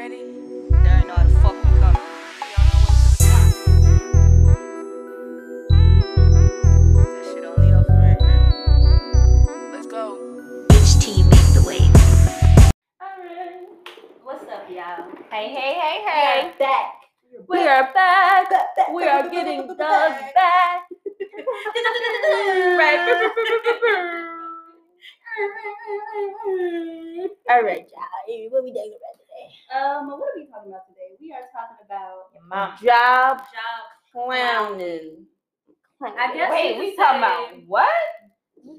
ready? Job Job. clowning. I guess Wait, we talking about what?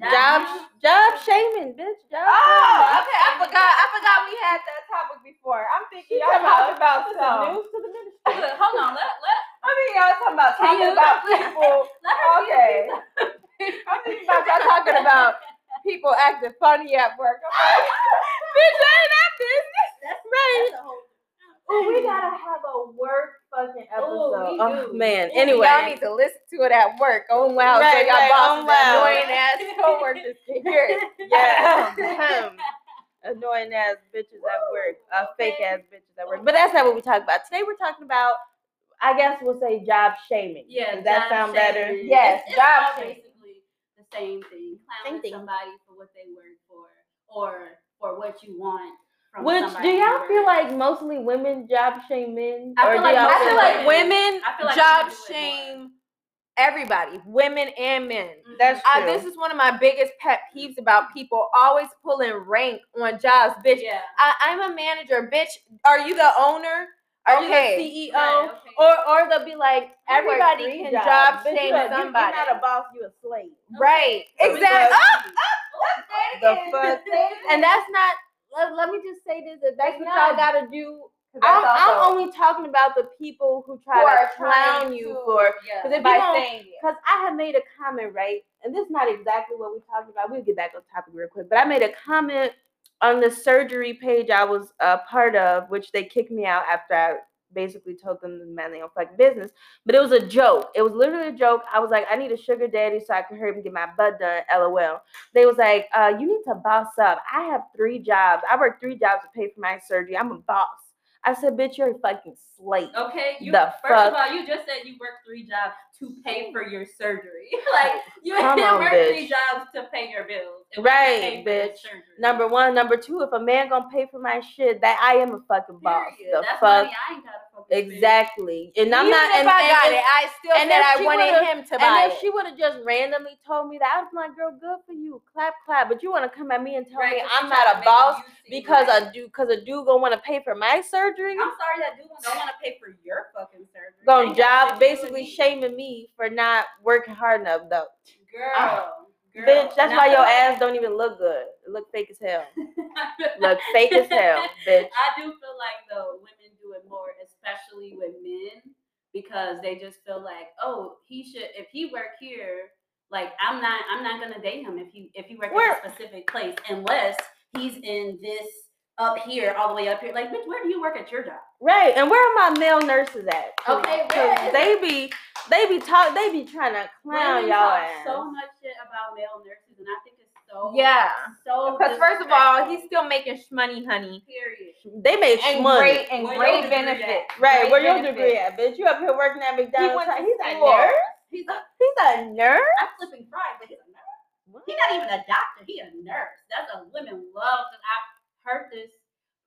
job job shaming, bitch. Job Oh, clowning. okay. I forgot. I forgot we had that topic before. I'm thinking She y'all talking talking about the some. news to the ministry. Hold on, let let I mean, y'all talking about talking you- about people. Okay. I'm thinking about y'all talking about people acting funny at work. I'm like, bitch, that ain't that business. That's Right. That's a whole. Ooh, we gotta have a work fucking Ooh, episode. we oh man. Ooh, Anyway, y'all y'all need to listen to it at work. Oh wow, so y'all right, bosses on wow. annoying ass coworkers can hear it. Yeah. Annoying ass bitches at work. Uh, fake ass bitches at work. But that's not what we talk about. Today we're talking about I guess we'll say job shaming. Yeah, Does that job sound better? Yes, it's, it's job all shaming. basically the same thing. Clowning Same thing. somebody for what they work for, or for what you want from Which do you y'all work feel like mostly women job shame men? I Or feel do like y'all I feel women like do women I feel like job women do it more. shame everybody, women and men. Mhm. That's I, true. this is one of my biggest pet peeves about people always pulling rank on jobs, bitch. Yeah. I, I'm a manager, bitch. Are you the owner? Are Okay. you the CEO? Right, okay. Or or they'll be like, everybody can jobs. job Bitch, shame you a- you- somebody. You're not a boss, you a slave. right. Okay. Exactly. Because- Oh, The the fuck? And that's not let, let me just say this, if that's It's what y'all not. gotta do, I'm, that's I'm only talking about the people who try Who to clown you to- for Yeah. because if by you saying it. because I have made a comment, right? And this is not exactly what we talked about. We'll get back on topic real quick. But I made a comment on the surgery page I was a part of, which they kicked me out after I basically told them the man they don't fucking business. But it was a joke. It was literally a joke. I was like, I need a sugar daddy so I can hurry and get my butt done. LOL. They was like, uh, you need to boss up. I have three jobs. I work three jobs to pay for my surgery. I'm a boss. I said, bitch, you're a fucking slave. Okay, you The first fuck? of all, you just said you work three jobs to pay for your surgery. like you Come didn't on, work bitch. three jobs to pay your bills. It was to Right, bitch. Number one, number two, if a man gonna pay for my shit, that I am a fucking boss. Period. The That's fuck, money I ain't gotta. Exactly. And I'm Even not. if and, I and got if- it, I still and said I wanted him to buy And if it. she would have just randomly told me that, I was like, girl, good for you, clap, clap. But you want to come at me and tell Right, me I'm not a boss because like- a dude, because a dude gonna want to pay for my surgery? I'm sorry that dude don't want to pay for your fucking surgery. Gonna job shit to do with basically shaming me for not working hard enough, though. Girl, ah, girl. Bitch, that's why your ass don't even look good. It look fake as hell. Look fake as hell, bitch. I do feel like though women do it more, especially with men, because they just feel like, oh, he should if he work here, like I'm not I'm not gonna date him if he if he work Where- at a specific place unless he's in this up here, all the way up here. Like, bitch, where do you work at your job? Right, and where are my male nurses at? Okay, is they be they be talk they be trying to clown y'all so much shit about male nurses, and I think it's so Yeah. so Because first of all, he's still making shmoney, honey. period. They make and shmoney. great and Where great your degree benefit. Right, Great where your degree at, bitch? You up here working at McDonald's? went to he's a nurse. He's a He's a nurse. I'm flipping fries, but he's a nurse. He's not even a doctor. He a nurse. That's a women love. Cause I've heard this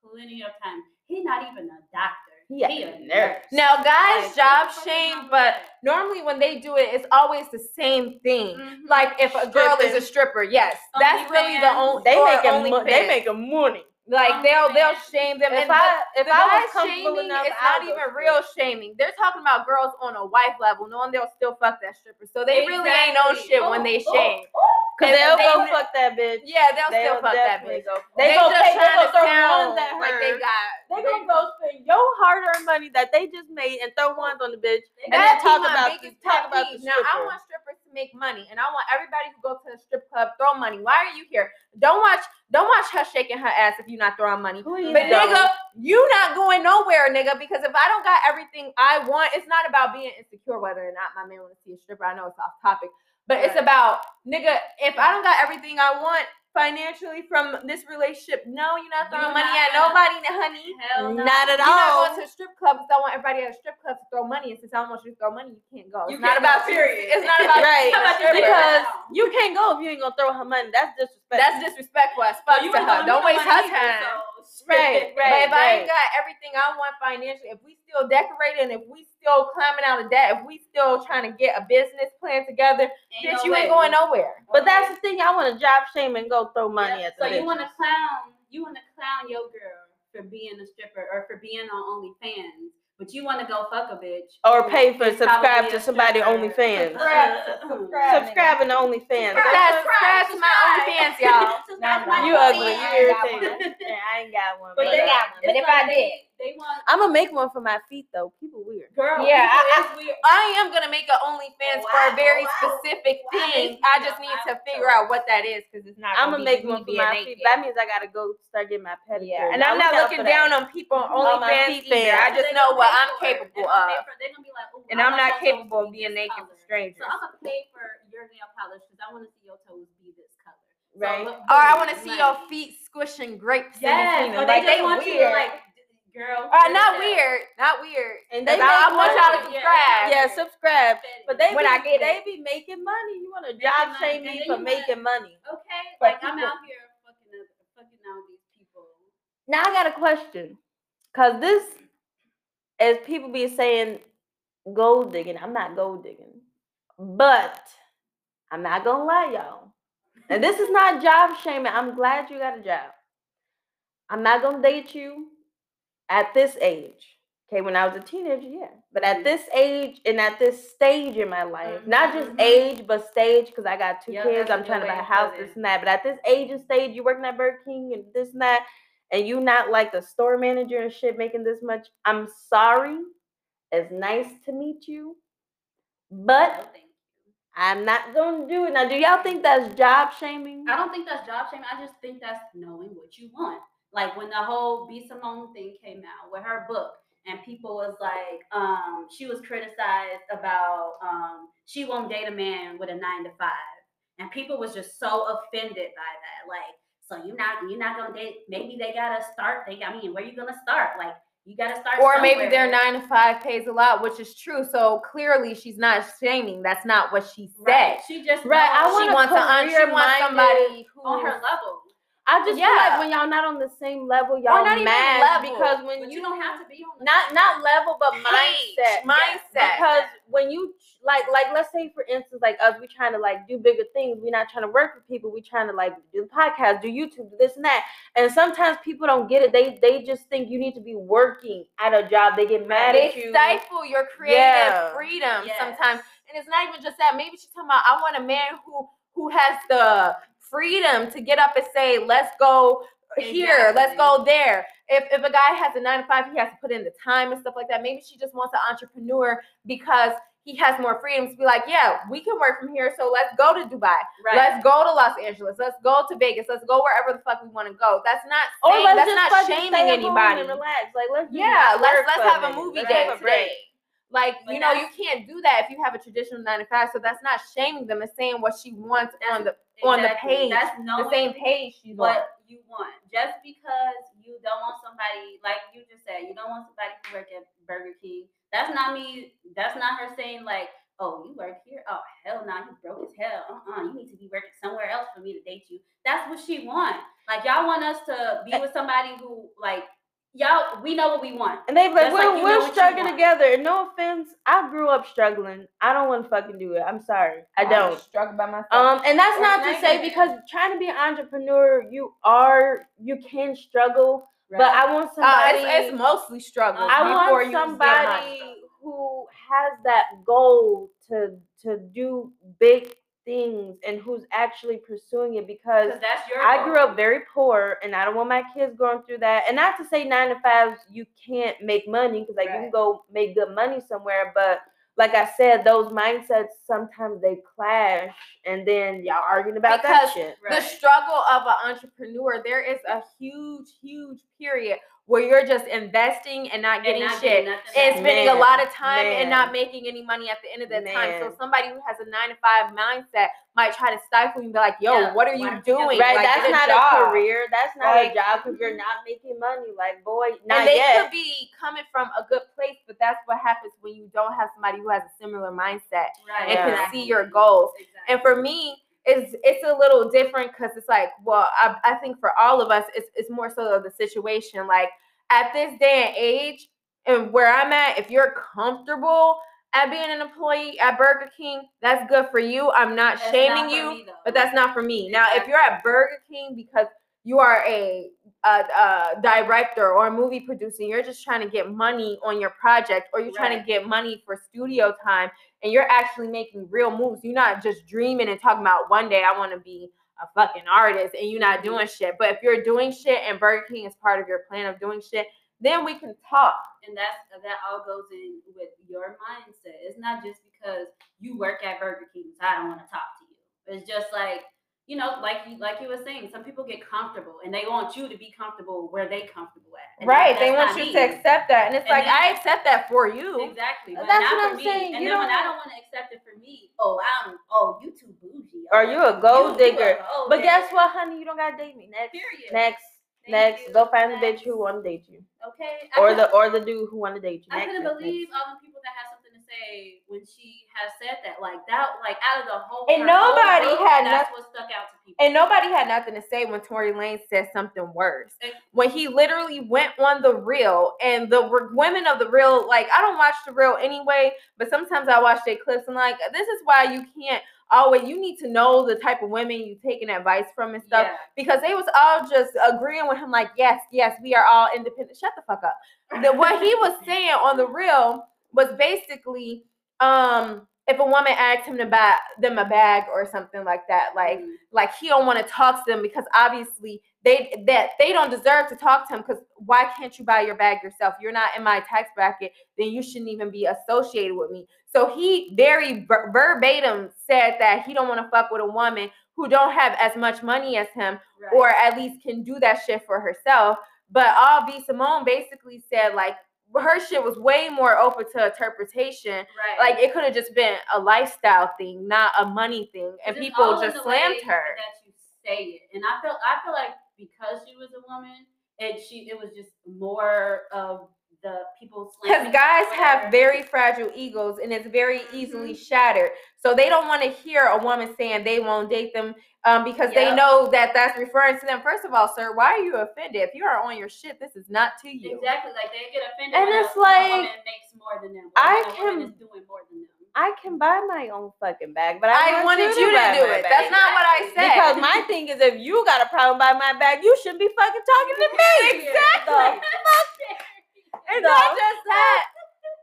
plenty of times. He's not even a doctor. He a nurse. Now, guys, Like, job what the fuck is shame, but normally when they do it, it's always the same thing. Mhm. Like if a girl is a stripper, yes, that's really the only. They or making mo- they OnlyFans. making money. like they'll they'll shame them. If and I if I was comfortable shaming, enough, it's I'll not even straight. real shaming. They're talking about girls on a wife level, knowing they'll still fuck that stripper. So they really ain't on Exactly. shit when Oh, they oh, shame. Cause they'll they- go fuck that bitch. Yeah, they'll, They'll still fuck that bitch. go. They, They, go just pay. They trying go to throw sound like they got. They gonna go spend your hard-earned money that they just made and throw ones on the bitch, and then talk about the, talk about the. Now I want strippers to make money, and I want everybody who go to the strip club throw money. Why are you here? Don't watch, don't watch her shaking her ass if you're not throwing money. Please But don't. nigga, you not going nowhere, nigga. Because if I don't got everything I want, it's not about being insecure whether or not my man want to see a stripper. I know it's off topic, but it's about nigga. If I don't got everything I want, financially from this relationship? No, you're not You throwing not money at gonna- nobody, honey. Hell no. Not at all. You're not going to a strip club because I want everybody at a strip club to throw money. And since I don't want you to throw money, you can't go. It's You not about you. period. It's not about Right. you. About you Because you can't go if you ain't gonna throw her money. That's disrespectful. That's disrespectful as fuck you to her. Don't waste her time. So Right, shit. But right. if I ain't got everything I want financially, if we still decorating, if we still climbing out of debt, if we still trying to get a business plan together, Ain't bitch, no you ain't going nowhere. But that's the thing. I want to job shame and go throw money Yeah, at the So you want to clown, you want to clown your girl for being a stripper or for being on OnlyFans, but you want to go fuck a bitch or pay for subscribe to somebody stripper. OnlyFans. Subscribe, subscribe. Subscribing to OnlyFans. Subscribe, subscribe to my OnlyFans, y'all. No, no. You ugly. You I ain't got irritating. I ain't got one. But but I I- got one. But it's if I did- they, they want I'm gonna make one for my feet though. People weird. girl. Yeah, people I- is weird. I am gonna make an OnlyFans Oh, for a very wow. specific Wow, thing. thank I just need Wow. to figure out what that is because it's not. I'm gonna gonna make one for my naked. feet. That means I gotta go start getting my pedicure. Yeah, and I'm I not looking for that. down on people on On my OnlyFans feet either. fans. I just know what I'm capable They gonna pay of, for- They gonna be like, and I I'm not capable of being naked for color." strangers. So I'm gonna pay for your nail polish because I want to see your toes be this color. Right. look Or I want to see your feet squishing grapes in Yes, between or they Like just they want you to weird. like, girl. Uh, not weird, not weird. And They they I, I make want y'all to subscribe. Yeah, subscribe. But they When be, I get they it. be making money. You want to job money. shame me then for you wanna- making money. Okay, But like I'm out here fucking up, fucking out these people. Now I got a question, cause this, as people be saying, gold digging. I'm not gold digging, but I'm not gonna lie, y'all. And this is not job shaming. I'm glad you got a job. I'm not gonna date you at this age. Okay, when I was a teenager, yeah. But at Mhm. this age and at this stage in my life, not just Mhm. age, but stage, because I got two Yep, kids, I'm trying to buy a house, this and that. But at this age and stage, you working at Burger King and this and that, and you not like the store manager and shit making this much. I'm sorry. It's nice to meet you, but No, thank you. I'm not gonna do it. Now, do y'all think that's job shaming? I don't think that's job shaming. I just think that's knowing what you want. Like when the whole B Simone thing came out with her book, and people was like, um, she was criticized about um, she won't date a man with a nine to five, and people was just so offended by that. Like, so you're not you're not gonna date? Maybe they gotta start. They, I mean, where you gonna start? Like, you gotta start. Or maybe their nine to five pays a lot, which is true. So clearly, she's not shaming. That's not what she said. Right. She just Right, I knows She want a wants a un- she wants somebody who on her level. I just feel Yeah. like when y'all not on the same level, y'all not even mad level, because when you you don't have to be on the not same not level but mindset mindset. because when you like like let's say for instance like us we trying to like do bigger things we're not trying to work with people we trying to like do the podcast do youtube do this and that and sometimes people don't get it they they just think you need to be working at a job they get mad they at you stifle your creative Yeah. freedom Yes. sometimes. And it's not even just that. Maybe she's talking about I want a man who who has the freedom to get up and say, let's go here, let's go there. If if a guy has a nine to five, he has to put in the time and stuff like that. Maybe she just wants an entrepreneur because he has more freedom to be like, yeah, we can work from here. So let's go to Dubai. Right. Let's go to Los Angeles. Let's go to Vegas. Let's go wherever the fuck we want to go. That's not saying, that's not shaming anybody. relax like let's Yeah, let's let's have a movie Let's day today. break. Like you know, you can't do that if you have a traditional nine to five. So that's not shaming them. It's saying what she wants on the on the page, That's the same page she's on. what you want. Just because you don't want somebody like you just said, you don't want somebody to work at Burger King. That's not me. That's not her saying like, "Oh, you work here? Oh, hell no, you broke as hell. Uh, uh you need to be working somewhere else for me to date you." That's what she want. Like y'all want us to be with somebody who like y'all. We know what we want. And they be like, Just like we're, you know we're struggling together. And no offense, I grew up struggling. I don't want to fucking do it. I'm sorry. I don't. struggle by myself. Um, and that's Or not not to say because trying to be an entrepreneur, you are you can struggle. But I want Uh, somebody. it's, it's mostly struggle. I I want somebody who has that goal to to do big things and who's actually pursuing it because because that's your. I grew up very poor, and I don't want my kids going through that. And not to say nine to fives you can't make money because like you can go make good money somewhere, but like I said, those mindsets sometimes they clash, and then y'all arguing about Because that shit. the struggle of an entrepreneur, there is a huge, huge period where you're just investing and not And getting not shit getting and spending a lot of time and not making any money at the end of the time. So somebody who has a nine to five mindset might try to stifle you and be like, "Yo, Yeah, what are you doing? Right, Like, that's not job." a career. That's not Like- a job because you're mm-hmm. not making money. Like, boy, not and they yet. could be coming from a good place, but that's what happens when you don't have somebody who has a similar mindset Right. and Yeah. can see your goals. Exactly. And for me, it's it's a little different because it's like, well, I, I think for all of us, it's it's more so the situation. Like at this day and age, and where I'm at, if you're comfortable at being an employee at Burger King, that's good for you. I'm not That's shaming not you, me, but that's not for me. Now, if you're at Burger King because you are a, a, a director or a movie producer, you're just trying to get money on your project, or you're trying to get money for studio time, and you're actually making real moves. You're not just dreaming and talking about one day I want to be a fucking artist, and you're not doing mm-hmm. shit. But if you're doing shit and Burger King is part of your plan of doing shit, then we can talk. and that's that all goes in with your mindset. It's not just because you work at Burger King, so I don't want to talk to you. It's just like you know, like you like you were saying, some people get comfortable and they want you to be comfortable where they comfortable at. And Right? They want you me. to accept that, and it's And like then- I accept that for you. Exactly. But That's what I'm me. saying. And You then when don't I don't want to accept it for me, oh, I'm oh you too bougie. Or Oh, you a gold you- you digger. gold But guess what, honey? You don't gotta date me. Next, Period. next, Thank next. you. Go find the bitch who want to date you, Okay. I or the or the dude who want to date you. I Next, couldn't next, believe next. all the people that to say when she has said that. Like that, like out of the whole. And whole nobody book, had That's what stuck out to people. And nobody had nothing to say when Tory Lane said something worse. Ex- When he literally went on the real, and the r- women of the real, like I don't watch the real anyway, but sometimes I watch their clips and like this is why you can't always. You need to know the type of women you taking advice from and stuff yeah. because they was all just agreeing with him like yes, yes, we are all independent. Shut the fuck up. The, what he was saying on the real was basically um if a woman asked him to buy them a bag or something like that, like Mm. like he don't want to talk to them because obviously they that they don't deserve to talk to him because why can't you buy your bag yourself you're not in my tax bracket then you shouldn't even be associated with me so he very ver- verbatim said that he don't want to fuck with a woman who don't have as much money as him Right. or at least can do that shit for herself but all b simone basically said like her shit was way more open to interpretation right. like it could have just been a lifestyle thing not a money thing and people just slammed her That you say it, and I feel I feel like because she was a woman, and she it was just more of the people Because guys have very fragile egos and it's very easily Mm-hmm. shattered. So they don't want to hear a woman saying they won't date them um, because they know that that's referring to them. First of all, sir, why are you offended? If you are on your shit, this is not to you. Exactly, like they get offended And it's a, when a like, woman makes more than them. I can- is doing more than them. I can buy my own fucking bag, but I, I, want wanted you to buy do it. bag. That's not what I said. Because my thing is, if you got a problem by my bag, you shouldn't be fucking talking to me. Exactly. It's not just that.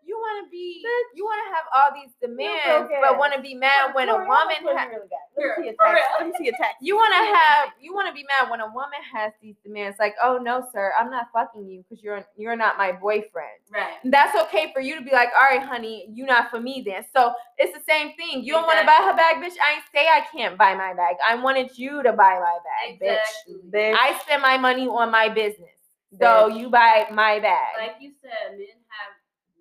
You want to be, you want to have all these demands, broke but want to be mad when a Tori, how much woman has. really? Let me see tax. real. Let me see your tax. You want to have, you want to be mad when a woman has these demands, like, oh no, sir, I'm not fucking you because you're you're not my boyfriend. Right. That's okay for you to be like, all right, honey, you not for me then. So it's the same thing. You don't want to buy her bag, bitch. I ain't say I can't buy my bag. I wanted you to buy my bag, Exactly. Bitch. bitch. I spend my money on my business, so Bitch. you buy my bag. Like you said, men have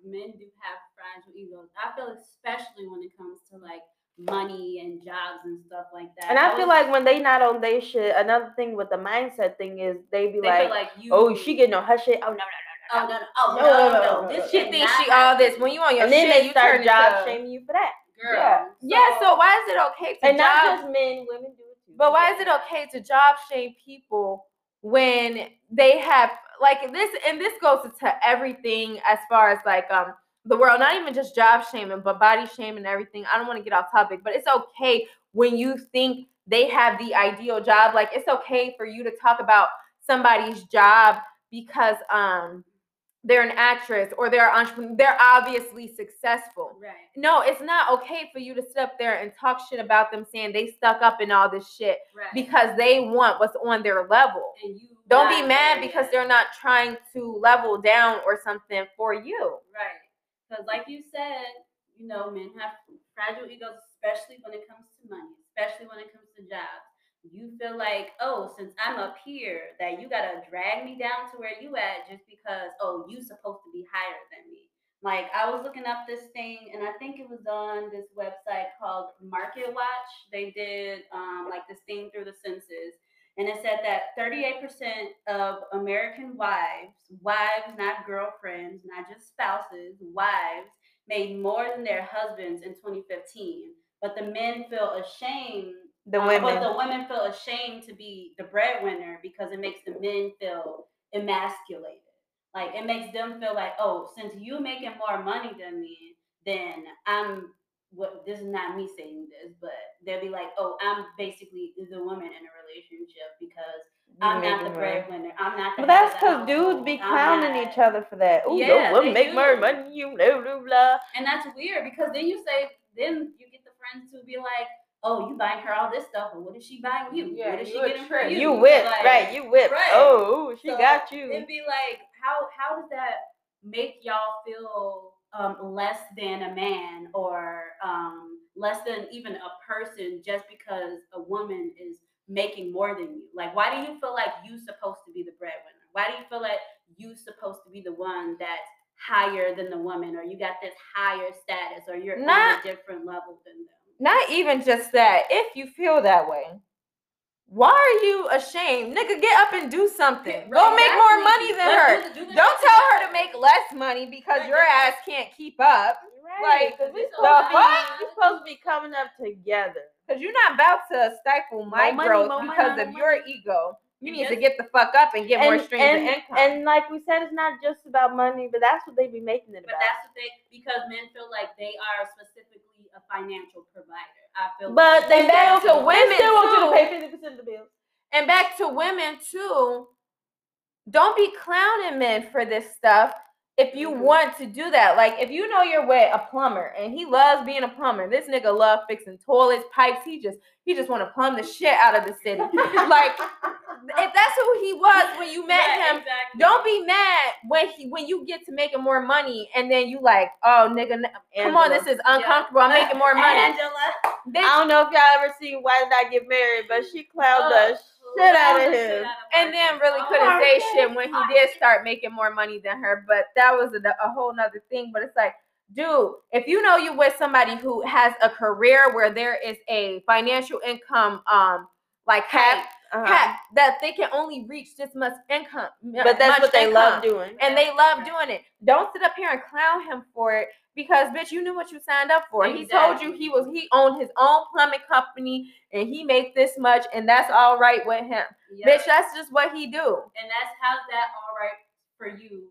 men do have fragile egos. I feel especially when it comes to like money and jobs and stuff like that. and I feel was- like when they not on their shit, another thing with the mindset thing is they be they like, like you. oh, she getting on her shit. Oh no, no, Oh no, no, no, oh, no. no, oh No, no, no, no, no, no, This no. she should thinks she all this. When you on your And then shit, they you start turn job into- shaming you for that. Girl. Yeah. yeah. So why is it okay to And job? not just men, women do it too. But why is it okay to job shame people when they have like this and this goes to everything as far as like um the world, not even just job shaming, but body shaming and everything. I don't want to get off topic, but it's okay when you think they have the ideal job. Like it's okay for you to talk about somebody's job because um they're an actress or they're entrepreneur. They're obviously successful. Right. No, it's not okay for you to sit up there and talk shit about them saying they stuck up in all this shit Right. because they want what's on their level. and you Don't be mad because they're not trying to level down or something for you. Right. Because, like you said, you know, men have fragile egos, especially when it comes to money, especially when it comes to jobs. You feel like, oh, since I'm up here, that you gotta drag me down to where you at just because, oh, you supposed to be higher than me. Like I was looking up this thing, and I think it was on this website called Market Watch. They did um, like this thing through the census, and it said that 38% of American wives, wives, not girlfriends, not just spouses, wives, made more than their husbands in 2015. But the men feel ashamed. The uh, women. But the women feel ashamed to be the breadwinner because it makes the men feel emasculated. Like it makes them feel like, oh, since you making more money than me, then I'm what this is not me saying this, but they'll be like, oh, I'm basically the woman in a relationship because I'm not the breadwinner. I'm not the Well, that's because dudes be clowning each other for that. Oh, Yeah, women they make more do. money, you blah blah blah. And that's weird because then you say, then you get the friends to be like, oh, you buying her all this stuff, but what is she buying you? Yeah, what is she you a getting for you? You whip, Like, right? You whip. right. Oh, she So got you. It'd be like, how how does that make y'all feel um, less than a man or um, less than even a person just because a woman is making more than you? Like, why do you feel like you supposed to be the breadwinner? Why do you feel like you supposed to be the one that's higher than the woman, or you got this higher status, or you're on a different level than them? Not even just that. If you feel that way, why are you ashamed? Nigga, get up and do something. Go Right, make more exactly. money than Let's her. Do the, do Don't tell her to make less money because Right, your ass can't keep up. Right, Like, because we this supposed, whole to be, we supposed to be coming up together. Because you're not about to stifle my money, growth more because money, of your money. ego. You And need to get the fuck up and get more And- streams and, of income. And like we said, it's not just about money, but that's what they be making it But about. that's what they because men feel like they are specifically a financial provider. I feel But like they And back still, to women, they still want you too. to pay fifty percent of the bills. And back to women too. Don't be clowning men for this stuff if you Mhm. want to do that. Like if you know you're with a plumber and he loves being a plumber. This nigga love fixing toilets, pipes. He just he just want to plumb the shit out of the city. like if that's who he was when you met Right, him, exactly. don't be mad when he when you get to making more money and then you like, oh nigga, n- come on, this is uncomfortable. I'm making more money. Angela. Bitch, I don't know if y'all ever seen Why Did I Get Married, but she clowned Oh, the shit out of him. and then really Oh, couldn't say shit when he did start making more money than her. But that was a, a whole nother thing. But it's like, dude, if you know you with somebody who has a career where there is a financial income, um, like cap, Uh-huh. cap that they can only reach this much income, But that's what they love doing. and they love doing it. Don't sit up here and clown him for it because bitch, you knew what you signed up for. He told you he was he owned his own plumbing company and he made this much, and that's all right with him. Yep. Bitch, that's just what he do. and that's how's that all right for you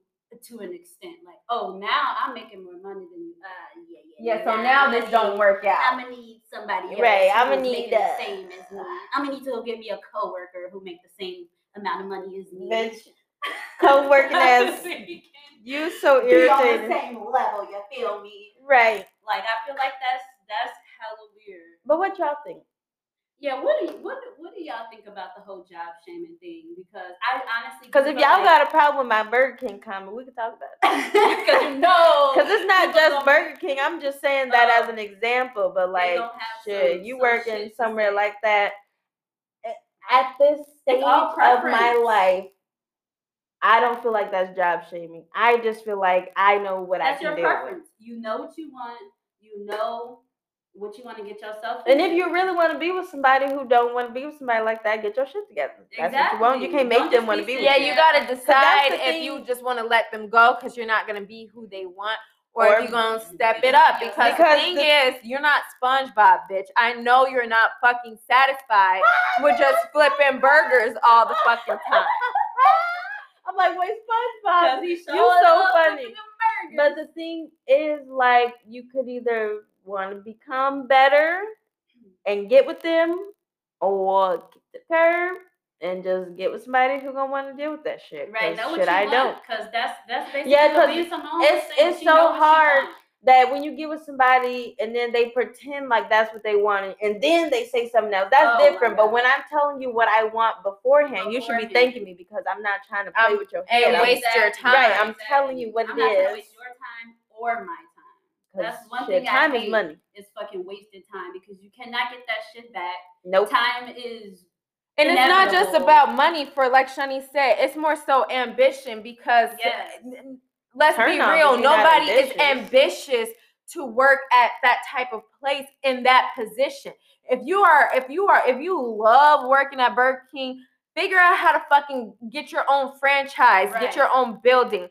to an extent. Like, oh, now I'm making more money than you. Uh, yeah, yeah. Yeah, so now I'ma this don't work out. I'm gonna need somebody else. Right, I'ma need making a- the same as me. I'm gonna need to go get me a coworker who make the same amount of money as me. Bitch, co-working. Be You so on the same level. You feel me? Right. Like I feel like that's that's hella weird. But what y'all think? Yeah, what do you, what what do y'all think about the whole job shaming thing? Because I honestly Because if y'all like- got a problem with my Burger King comment, we can talk about it. because you know, Because it's not just Burger King. I'm just saying that as Oh. an example. But like, shit, some- you some working shit somewhere like that. At this stage of my life, I don't feel like that's job shaming. I just feel like I know what That's I your can deal with. preference. You know what you want. You know what you want to get yourself. And if you really want to be with somebody who don't want to be with somebody like that, get your shit together. That's what you want. You can't make them want to be be with Yeah, you. you gotta decide the if you just want to let them go because you're not gonna be who they want, or, Or- you're gonna step it up. Because, Because the thing the- is, you're not SpongeBob, bitch. I know you're not fucking satisfied with just flipping burgers all the fucking time. I'm like, wait, SpongeBob. You so funny. But the thing is, like, you could either want to become better and get with them, or kick the curb and just get with somebody who gonna want to deal with that shit. Right? know what shit, you I want, don't. Cause that's that's basically Yeah, Cause Simone it's- it's so know what she hard. That when you get with somebody and then they pretend like that's what they want, and then they say something else, that's Oh different. But when I'm telling you what I want beforehand, you should be thanking me because I'm not trying to play Um, with your and head. I'm- waste your time. Right, I'm telling you what it is. I'm it not is. waste your time or my time. That's one shit, thing I time is money. It's fucking wasted time because you cannot get that shit back. Nope. Time is And it's not just about money for like Shani said, it's more so ambition because Yes. let's Turn be real, you're nobody is ambitious. ambitious to work at that type of place in that position. If you are if you are if you love working at Burger King, figure out how to fucking get your own franchise, Right. get your own building.